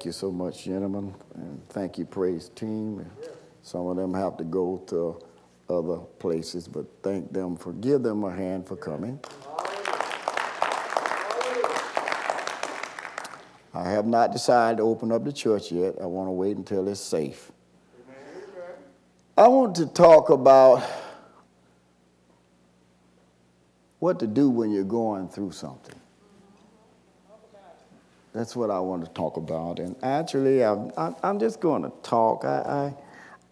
Thank you so much, gentlemen, and thank you, praise team. Some of them have to go to other places, but thank them for give them a hand for coming. I have not decided to open up the church yet. I want to wait until it's safe. I want to talk about what to do when you're going through something. That's what I want to talk about. And actually, I'm, I'm just going to talk. I,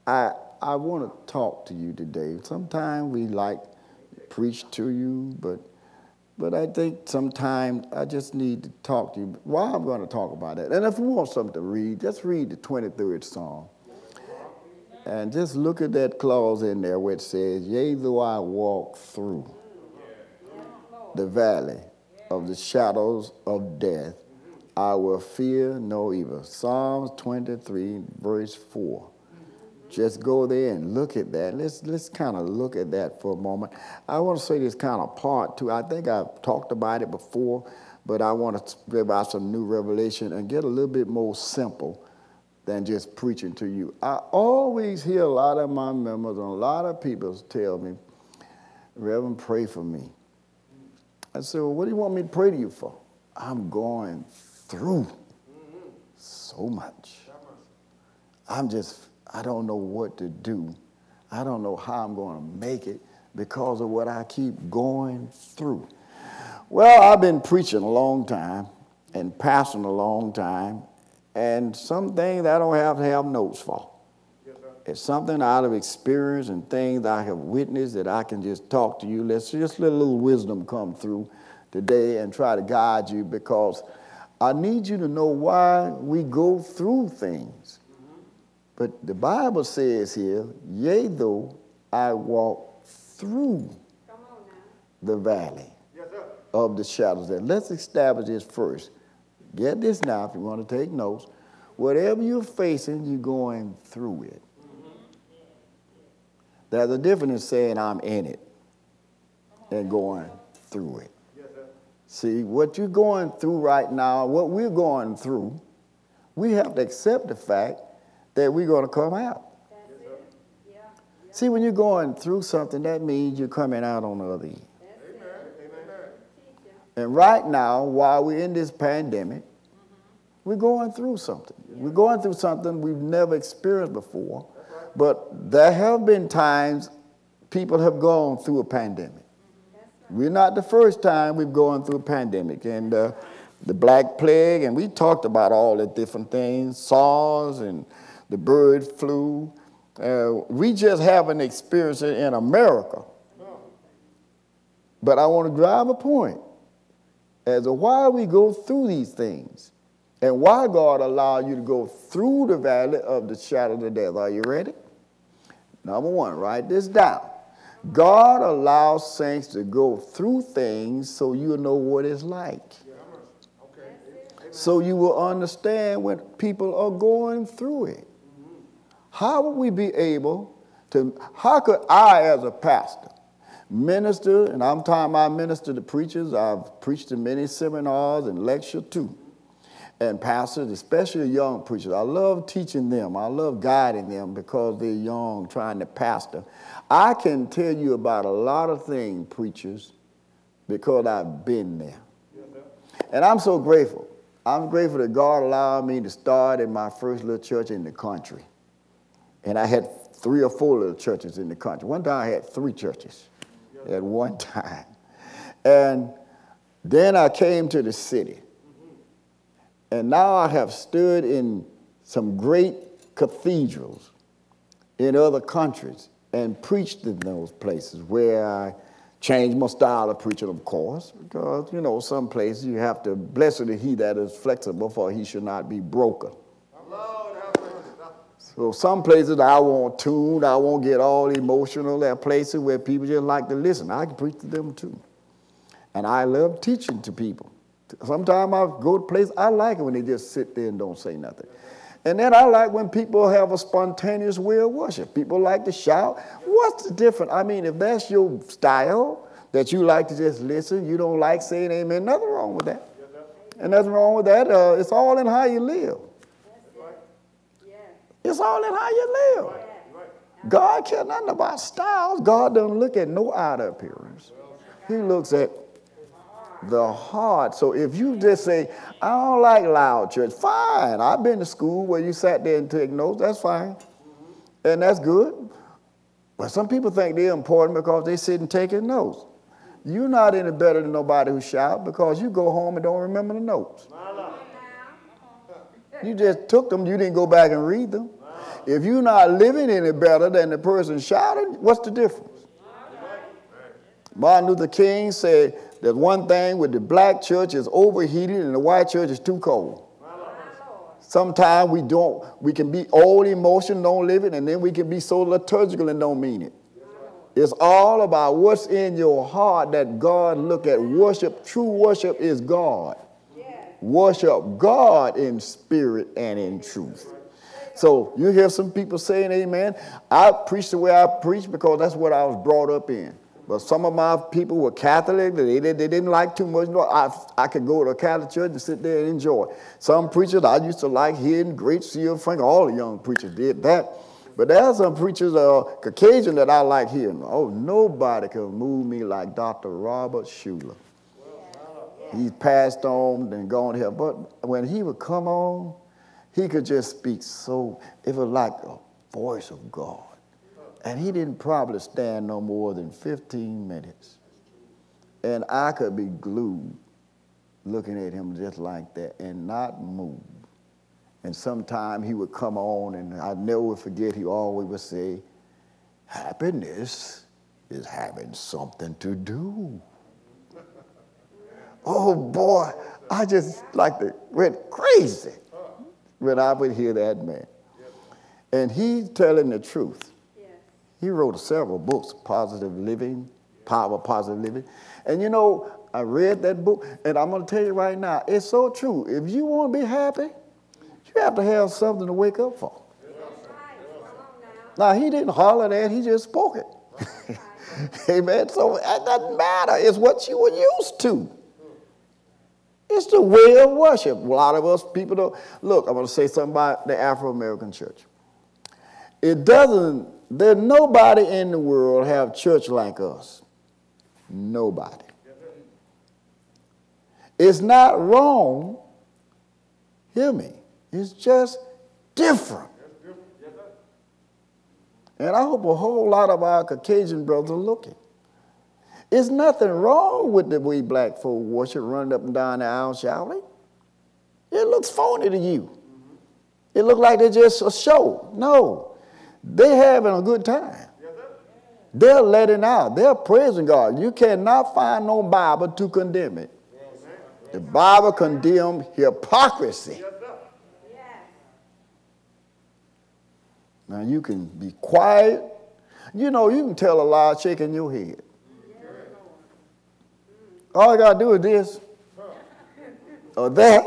I, I, I want to talk to you today. Sometimes we like preach to you, but, but I think sometimes I just need to talk to you. Why I'm going to talk about it. And if you want something to read, just read the 23rd Psalm. And just look at that clause in there it says, Yea, though I walk through the valley of the shadows of death, I will fear no evil. Psalms 23, verse 4. Just go there and look at that. Let's, let's kind of look at that for a moment. I want to say this kind of part too. I think I've talked about it before, but I want to give out some new revelation and get a little bit more simple than just preaching to you. I always hear a lot of my members and a lot of people tell me, Reverend, pray for me. I said, Well, what do you want me to pray to you for? I'm going through so much. I'm just, I don't know what to do. I don't know how I'm going to make it because of what I keep going through. Well, I've been preaching a long time and passing a long time, and some things I don't have to have notes for. it's something out of experience and things I have witnessed that I can just talk to you. Let's just let a little wisdom come through today and try to guide you because I need you to know why we go through things. But the Bible says here, yea, though I walk through the valley yes, of the shadows. And let's establish this first. Get this now if you want to take notes. Whatever you're facing, you're going through it. There's a difference in saying I'm in it and going through it. See, what you're going through right now, what we're going through, we have to accept the fact that we're going to come out. Yeah. See, when you're going through something, that means you're coming out on the other end. And right now, while we're in this pandemic, we're going through something. We're going through something we've never experienced before. But there have been times people have gone through a pandemic. We're not the first time we've gone through a pandemic and uh, the Black Plague, and we talked about all the different things, SARS and the bird flu. Uh, we just haven't experienced it in America. But I want to drive a point as to why we go through these things and why God allowed you to go through the valley of the shadow of death. Are you ready? Number one, write this down. God allows saints to go through things so you'll know what it's like. So you will understand when people are going through it. How would we be able to, how could I, as a pastor, minister, and I'm talking about minister to preachers, I've preached in many seminars and lectured too, and pastors, especially young preachers. I love teaching them, I love guiding them because they're young, trying to pastor. I can tell you about a lot of things, preachers, because I've been there. And I'm so grateful. I'm grateful that God allowed me to start in my first little church in the country. And I had three or four little churches in the country. One time I had three churches at one time. And then I came to the city. And now I have stood in some great cathedrals in other countries and preached in those places where I changed my style of preaching, of course, because, you know, some places you have to, blessed is he that is flexible, for he should not be broken. So some places I won't tune, I won't get all emotional. Are places where people just like to listen. I can preach to them too. And I love teaching to people. Sometimes I go to places, I like it when they just sit there and don't say nothing. And then I like when people have a spontaneous way of worship. People like to shout. What's the difference? I mean, if that's your style, that you like to just listen, you don't like saying amen, nothing wrong with that. And nothing wrong with that. Uh, it's all in how you live. It's all in how you live. God cares nothing about styles. God doesn't look at no outer appearance. He looks at the heart. So if you just say, I don't like loud church, fine. I've been to school where you sat there and took notes. That's fine. And that's good. But some people think they're important because they sit and taking notes. You're not any better than nobody who shout because you go home and don't remember the notes. You just took them, you didn't go back and read them. If you're not living any better than the person shouting, what's the difference? Martin Luther King said that one thing with the black church is overheated and the white church is too cold. Sometimes we don't, we can be all emotion, don't live it, and then we can be so liturgical and don't mean it. It's all about what's in your heart that God look at. Worship, true worship is God. Worship God in spirit and in truth. So you hear some people saying amen. I preach the way I preach because that's what I was brought up in. But some of my people were Catholic. They, they, they didn't like too much. I, I could go to a Catholic church and sit there and enjoy. Some preachers I used to like hearing, great seal Frank. All the young preachers did that. But there are some preachers, uh, Caucasian, that I like hearing. Oh, nobody can move me like Dr. Robert Schuller. He's passed on and gone here. But when he would come on, he could just speak so, it was like a voice of God. And he didn't probably stand no more than 15 minutes. And I could be glued looking at him just like that and not move. And sometime he would come on, and I never would forget, he always would say, Happiness is having something to do. oh boy, I just like to went crazy when I would hear that man. And he's telling the truth. He wrote several books, Positive Living, Power of Positive Living. And you know, I read that book, and I'm going to tell you right now, it's so true. If you want to be happy, you have to have something to wake up for. Now, he didn't holler that, he just spoke it. Amen. So it doesn't matter. It's what you were used to. It's the way of worship. A lot of us people don't. Look, I'm going to say something about the Afro American church. It doesn't, there's nobody in the world have church like us. Nobody. It's not wrong. Hear me. It's just different. And I hope a whole lot of our Caucasian brothers are looking. There's nothing wrong with the way black folk worship running up and down the aisle shouting. It looks phony to you. It looks like they're just a show. No, they're having a good time. They're letting out. They're praising God. You cannot find no Bible to condemn it. The Bible condemns hypocrisy. Now you can be quiet. You know, you can tell a lie shaking your head. All you got to do is this or that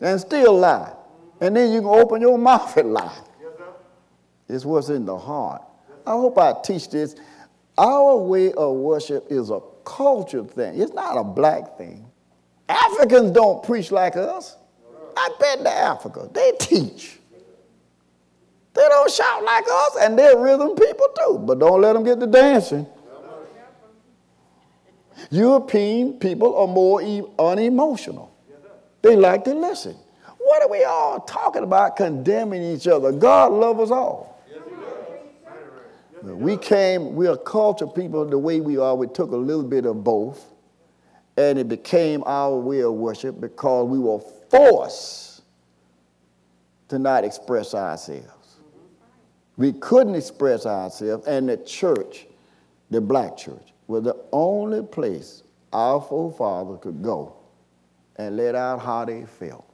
and still lie. And then you can open your mouth and lie. It's what's in the heart. I hope I teach this. Our way of worship is a culture thing, it's not a black thing. Africans don't preach like us. I've been to Africa, they teach. They don't shout like us, and they're rhythm people too, but don't let them get to dancing. European people are more unemotional. They like to listen. What are we all talking about condemning each other? God loves us all. We came, we're a culture people the way we are. We took a little bit of both, and it became our way of worship because we were forced to not express ourselves. We couldn't express ourselves, and the church, the black church, was the only place our forefathers could go and let out how they felt.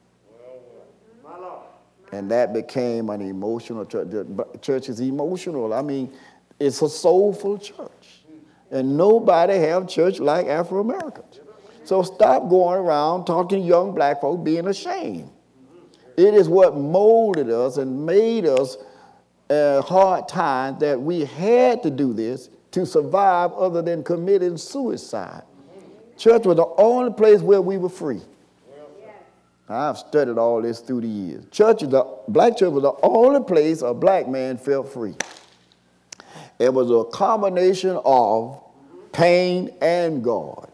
And that became an emotional church. The church is emotional. I mean, it's a soulful church. And nobody have church like Afro Americans. So stop going around talking to young black folk being ashamed. It is what molded us and made us uh, hard times that we had to do this to survive other than committing suicide. Church was the only place where we were free. I've studied all this through the years. Church, the black church was the only place a black man felt free. It was a combination of pain and God.